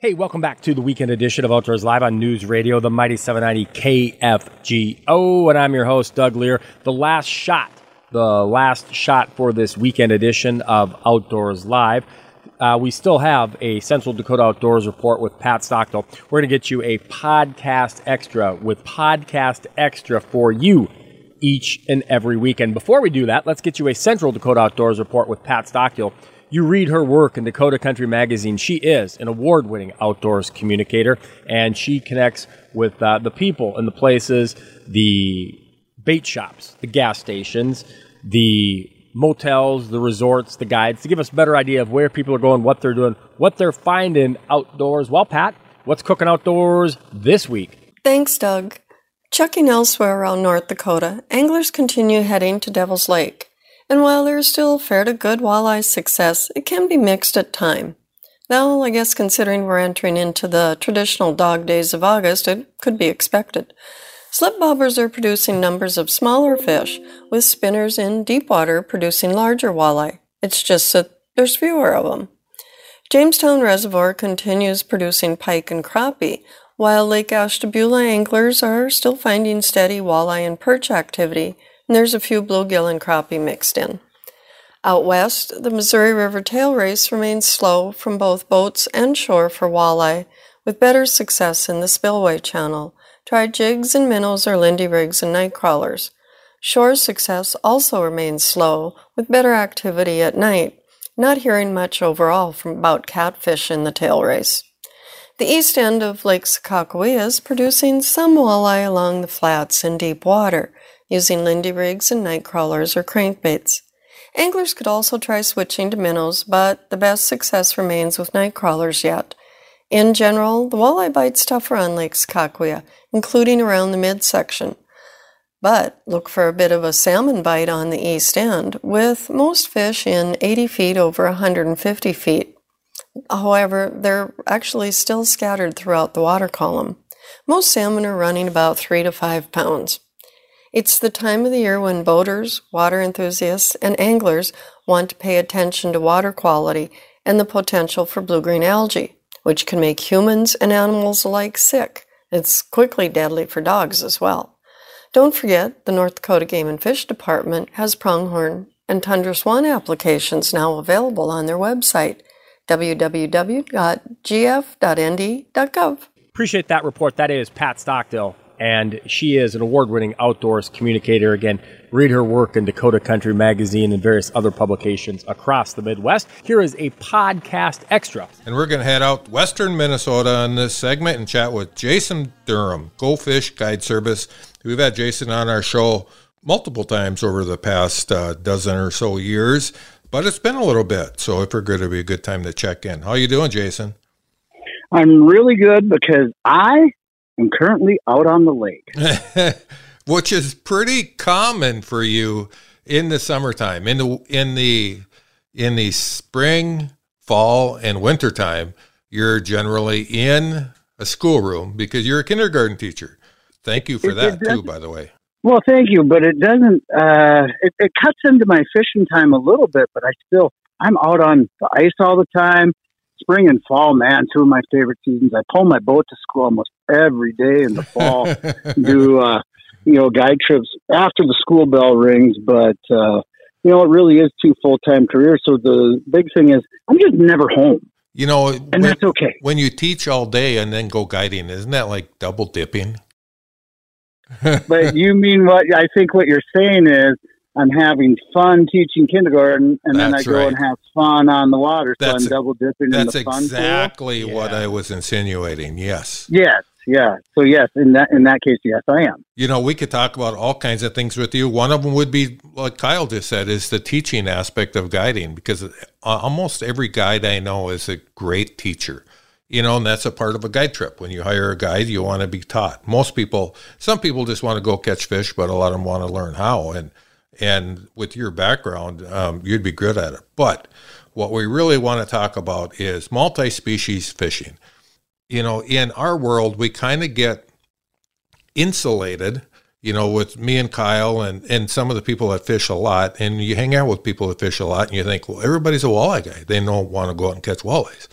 Hey, welcome back to the weekend edition of Outdoors Live on News Radio, the Mighty 790 KFGO. And I'm your host, Doug Leier. The last shot, the last shot for this weekend edition of Outdoors Live. Uh, we still have a Central Dakota Outdoors report with Pat Stockdill. We're going to get you a podcast extra with podcast extra for you each and every weekend. Before we do that, let's get you a Central Dakota Outdoors report with Pat Stockdill. You read her work in Dakota Country Magazine. She is an award winning outdoors communicator, and she connects with uh, the people and the places, the bait shops, the gas stations, the motels, the resorts, the guides to give us a better idea of where people are going, what they're doing, what they're finding outdoors. Well, Pat, what's cooking outdoors this week? Thanks, Doug. Checking elsewhere around North Dakota, anglers continue heading to Devil's Lake. And while there is still fair to good walleye success, it can be mixed at time. Now, I guess considering we're entering into the traditional dog days of August, it could be expected. Slip bobbers are producing numbers of smaller fish, with spinners in deep water producing larger walleye. It's just that there's fewer of them. Jamestown Reservoir continues producing pike and crappie, while Lake Ashtabula anglers are still finding steady walleye and perch activity, and there's a few bluegill and crappie mixed in. Out west, the Missouri River tail race remains slow from both boats and shore for walleye, with better success in the spillway channel. Try jigs and minnows or lindy rigs and night crawlers. Shore success also remains slow, with better activity at night, not hearing much overall from about catfish in the tail race. The east end of Lake Sakakawea is producing some walleye along the flats in deep water, using lindy rigs and night crawlers or crankbaits. Anglers could also try switching to minnows, but the best success remains with night crawlers yet. In general, the walleye bite's tougher on Lake Sakakawea, including around the midsection. But look for a bit of a salmon bite on the east end, with most fish in 80 feet over 150 feet. However, they're actually still scattered throughout the water column. Most salmon are running about 3 to 5 pounds. It's the time of the year when boaters, water enthusiasts, and anglers want to pay attention to water quality and the potential for blue green algae, which can make humans and animals alike sick. It's quickly deadly for dogs as well. Don't forget, the North Dakota Game and Fish Department has pronghorn and tundra swan applications now available on their website, www.gf.nd.gov. Appreciate that report. That is Pat Stockdill and she is an award winning outdoors communicator. Again, read her work in Dakota Country Magazine and various other publications across the Midwest. Here is a podcast extra. And we're going to head out western Minnesota on this segment and chat with Jason Durham, Go Fish Guide Service. We've had Jason on our show multiple times over the past uh, dozen or so years, but it's been a little bit. So I figured it'd be a good time to check in. How are you doing, Jason? I'm really good because I am currently out on the lake. Which is pretty common for you in the summertime. In the in the in the spring, fall, and winter time, you're generally in a schoolroom because you're a kindergarten teacher. Thank you for it, that it too, by the way. Well, thank you, but it doesn't. Uh, it, it cuts into my fishing time a little bit, but I still I'm out on the ice all the time spring and fall, man, two of my favorite seasons. I pull my boat to school almost every day in the fall. do uh, you know guide trips after the school bell rings, but uh, you know it really is two full time careers. So the big thing is I'm just never home. You know, and when, that's okay. When you teach all day and then go guiding, isn't that like double dipping? but you mean what I think what you're saying is I'm having fun teaching kindergarten, and that's then I go and have fun on the water. So that's I'm double dipping in the fun exactly pool. what I was insinuating. Yes. Yes. Yeah. So yes, in that in that case, yes, I am. You know, we could talk about all kinds of things with you. One of them would be, like Kyle just said, is the teaching aspect of guiding, because uh, almost every guide I know is a great teacher you know, and that's a part of a guide trip. When you hire a guide, you want to be taught. Most people, some people just want to go catch fish, but a lot of them want to learn how. And and with your background, um, you'd be good at it. But what we really want to talk about is multi species fishing. You know, in our world, we kind of get insulated, you know, with me and Kyle and, and some of the people that fish a lot. And you hang out with people that fish a lot and you think, well, everybody's a walleye guy. They don't want to go out and catch walleyes.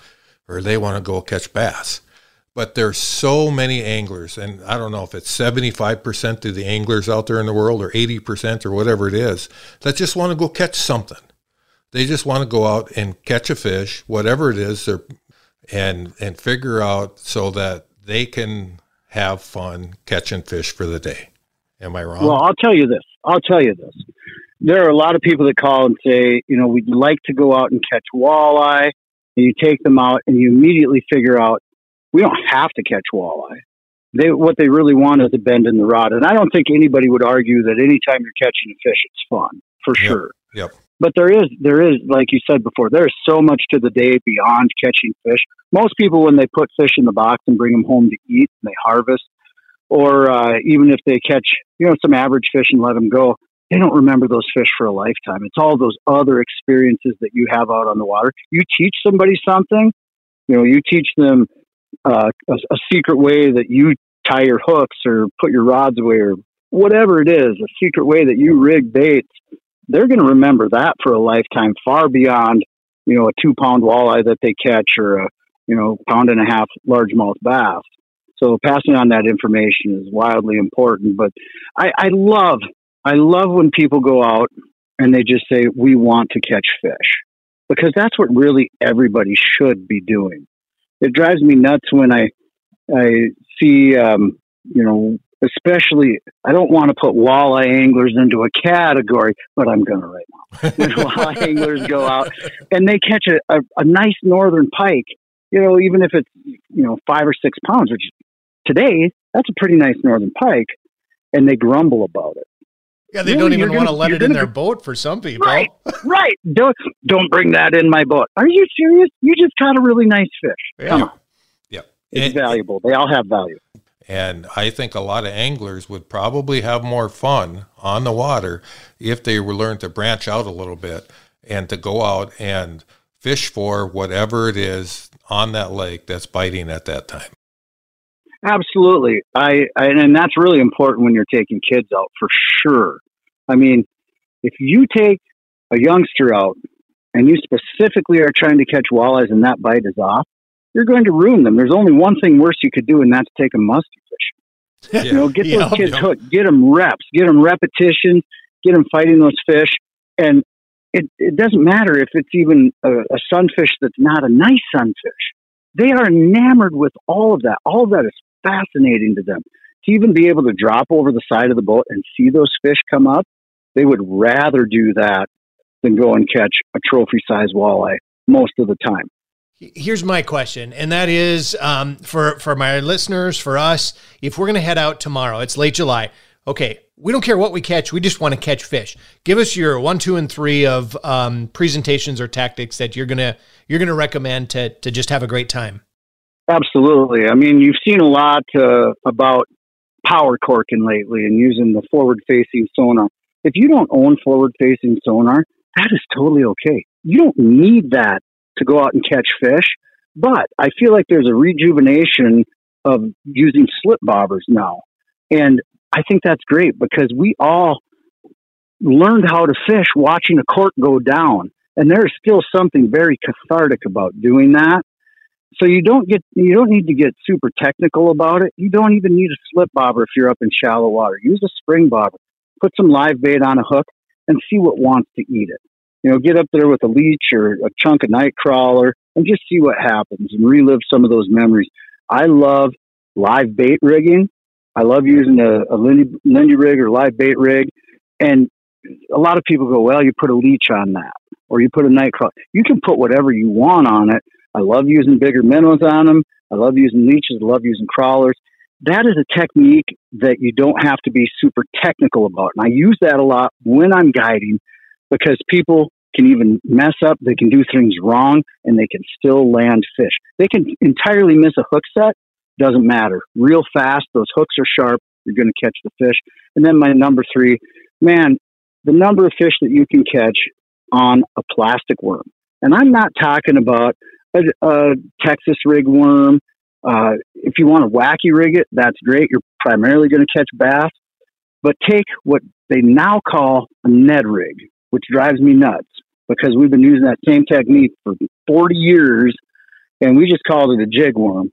or they want to go catch bass. But there's so many anglers, and I don't know if it's 75% of the anglers out there in the world or 80% or whatever it is, that just want to go catch something. They just want to go out and catch a fish, whatever it is, and and figure out so that they can have fun catching fish for the day. Am I wrong? Well, I'll tell you this. I'll tell you this. There are a lot of people that call and say, you know, we'd like to go out and catch walleye. And you take them out and you immediately figure out we don't have to catch walleye. They, what they really want is a bend in the rod. And I don't think anybody would argue that anytime you're catching a fish, it's fun for Yep. sure. Yep. But there is, there is, like you said before, there is so much to the day beyond catching fish. Most people, when they put fish in the box and bring them home to eat, and they harvest, or uh, even if they catch, you know, some average fish and let them go, they don't remember those fish for a lifetime. It's all those other experiences that you have out on the water. You teach somebody something, you know, you teach them uh, a, a secret way that you tie your hooks or put your rods away or whatever it is, a secret way that you rig baits. They're going to remember that for a lifetime, far beyond, you know, a two pound walleye that they catch or a, you know, pound and a half largemouth bass. So passing on that information is wildly important. But I, I love, I love when people go out and they just say, we want to catch fish because that's what really everybody should be doing. It drives me nuts when I, I see, um, you know, especially, I don't want to put walleye anglers into a category, but I'm going to right now. When walleye anglers go out and they catch a, a, a nice northern pike, you know, even if it's, you know, five or six pounds, which today, that's a pretty nice northern pike, and they grumble about it. Yeah, they Really, don't even want to let it in their boat for some people. Right, right. Don't don't bring that in my boat. Are you serious? You just caught a really nice fish. Come Yeah. on, Yep. it's And- valuable. They all have value. And I think a lot of anglers would probably have more fun on the water if they were learned to branch out a little bit and to go out and fish for whatever it is on that lake that's biting at that time. Absolutely. I, I and that's really important when you're taking kids out for sure. I mean, if you take a youngster out and you specifically are trying to catch walleyes and that bite is off, you're going to ruin them. There's only one thing worse you could do, and that's take a musky fish. You know, get those kids hooked, get them reps, get them repetition, get them fighting those fish, and it, it doesn't matter if it's even a, a sunfish that's not a nice sunfish. They are enamored with all of that. All of that is fascinating to them. To even be able to drop over the side of the boat and see those fish come up, they would rather do that than go and catch a trophy size walleye most of the time. Here's my question, and that is um, for for my listeners, for us, if we're going to head out tomorrow, it's late July. Okay, we don't care what we catch; we just want to catch fish. Give us your one, two, and three of um, presentations or tactics that you're gonna you're gonna recommend to to just have a great time. Absolutely. I mean, you've seen a lot uh, about power corking lately and using the forward facing sonar. If you don't own forward facing sonar, that is totally okay. You don't need that to go out and catch fish. But I feel like there's a rejuvenation of using slip bobbers now. And I think that's great because we all learned how to fish watching a cork go down. And there's still something very cathartic about doing that so you don't get you don't need to get super technical about it. You don't even need a slip bobber if you're up in shallow water. Use a spring bobber. Put some live bait on a hook and see what wants to eat it. You know, get up there with a leech or a chunk of night crawler and just see what happens and relive some of those memories. I love live bait rigging. I love using a, a Lindy, Lindy rig or live bait rig. And a lot of people go, well, you put a leech on that or you put a night crawler. You can put whatever you want on it I love using bigger minnows on them. I love using leeches. I love using crawlers. That is a technique that you don't have to be super technical about. And I use that a lot when I'm guiding because people can even mess up. They can do things wrong and they can still land fish. They can entirely miss a hook set. Doesn't matter. Real fast. Those hooks are sharp. You're going to catch the fish. And then my number three, man, the number of fish that you can catch on a plastic worm. And I'm not talking about a, a Texas rig worm. Uh, if you want to wacky rig it, that's great. You're primarily going to catch bass. But take what they now call a Ned rig, which drives me nuts because we've been using that same technique for 40 years and we just called it a jig worm.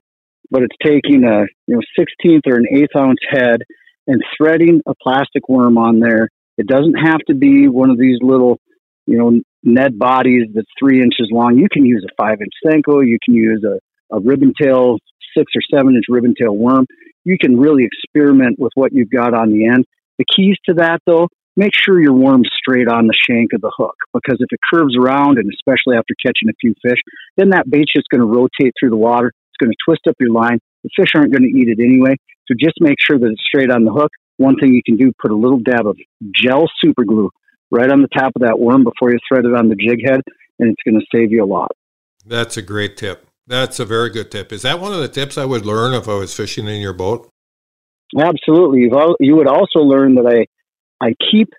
But it's taking a you know sixteenth or an eighth ounce head and threading a plastic worm on there. It doesn't have to be one of these little you know Ned bodies that's three inches long. You can use a five inch Senko. You can use a, a ribbon tail six or seven inch ribbon tail worm. You can really experiment with what you've got on the end. The keys to that though make sure your worm's straight on the shank of the hook because if it curves around and especially after catching a few fish, then that bait's just going to rotate through the water. It's going to twist up your line. The fish aren't going to eat it anyway. So just make sure that it's straight on the hook. One thing you can do, put a little dab of gel super glue right on the top of that worm before you thread it on the jig head, and it's going to save you a lot. That's a great tip. That's a very good tip. Is that one of the tips I would learn if I was fishing in your boat? Absolutely. You've al- you would also learn that I I keep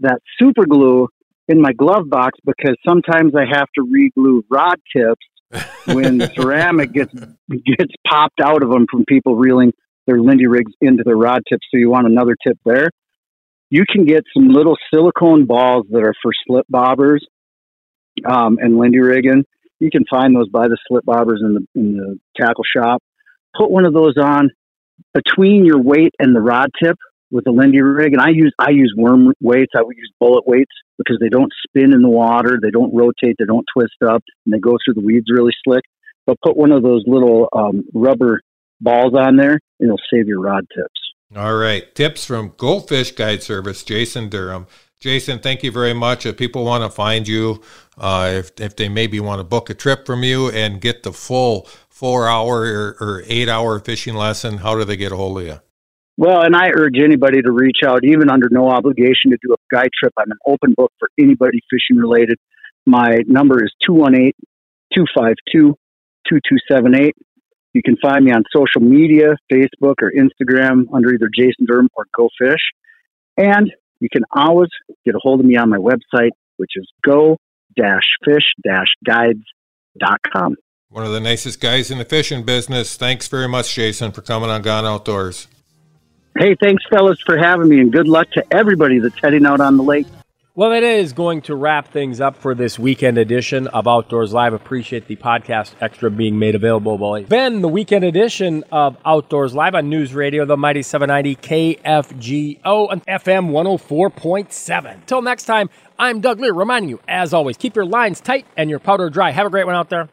that super glue in my glove box because sometimes I have to re-glue rod tips when the ceramic gets gets popped out of them from people reeling their Lindy rigs into their rod tips. So you want another tip there. You can get some little silicone balls that are for slip bobbers um, and Lindy rigging. You can find those by the slip bobbers in the in the tackle shop. Put one of those on between your weight and the rod tip with a Lindy rig, and I use I use worm weights. I would use bullet weights because they don't spin in the water, they don't rotate, they don't twist up, and they go through the weeds really slick. But put one of those little um, rubber balls on there, and it'll save your rod tips. All right, tips from Go Fish Guide Service, Jason Durham. Jason, thank you very much. If people want to find you, uh, if if they maybe want to book a trip from you and get the full four hour or, or eight hour fishing lesson, how do they get a hold of you? Well, and I urge anybody to reach out, even under no obligation, to do a guide trip. I'm an open book for anybody fishing related. My number is 218 252 2278. You can find me on social media, Facebook or Instagram under either Jason Durham or Go Fish. And you can always get a hold of me on my website, which is go fish guides.com. One of the nicest guys in the fishing business. Thanks very much, Jason, for coming on Gone Outdoors. Hey, thanks, fellas, for having me, and good luck to everybody that's heading out on the lake. Well, that is going to wrap things up for this weekend edition of Outdoors Live. Appreciate the podcast extra being made available by Ben, the weekend edition of Outdoors Live on News Radio, the Mighty 790 KFGO and FM 104.7. Till next time, I'm Doug Leier reminding you, as always, keep your lines tight and your powder dry. Have a great one out there.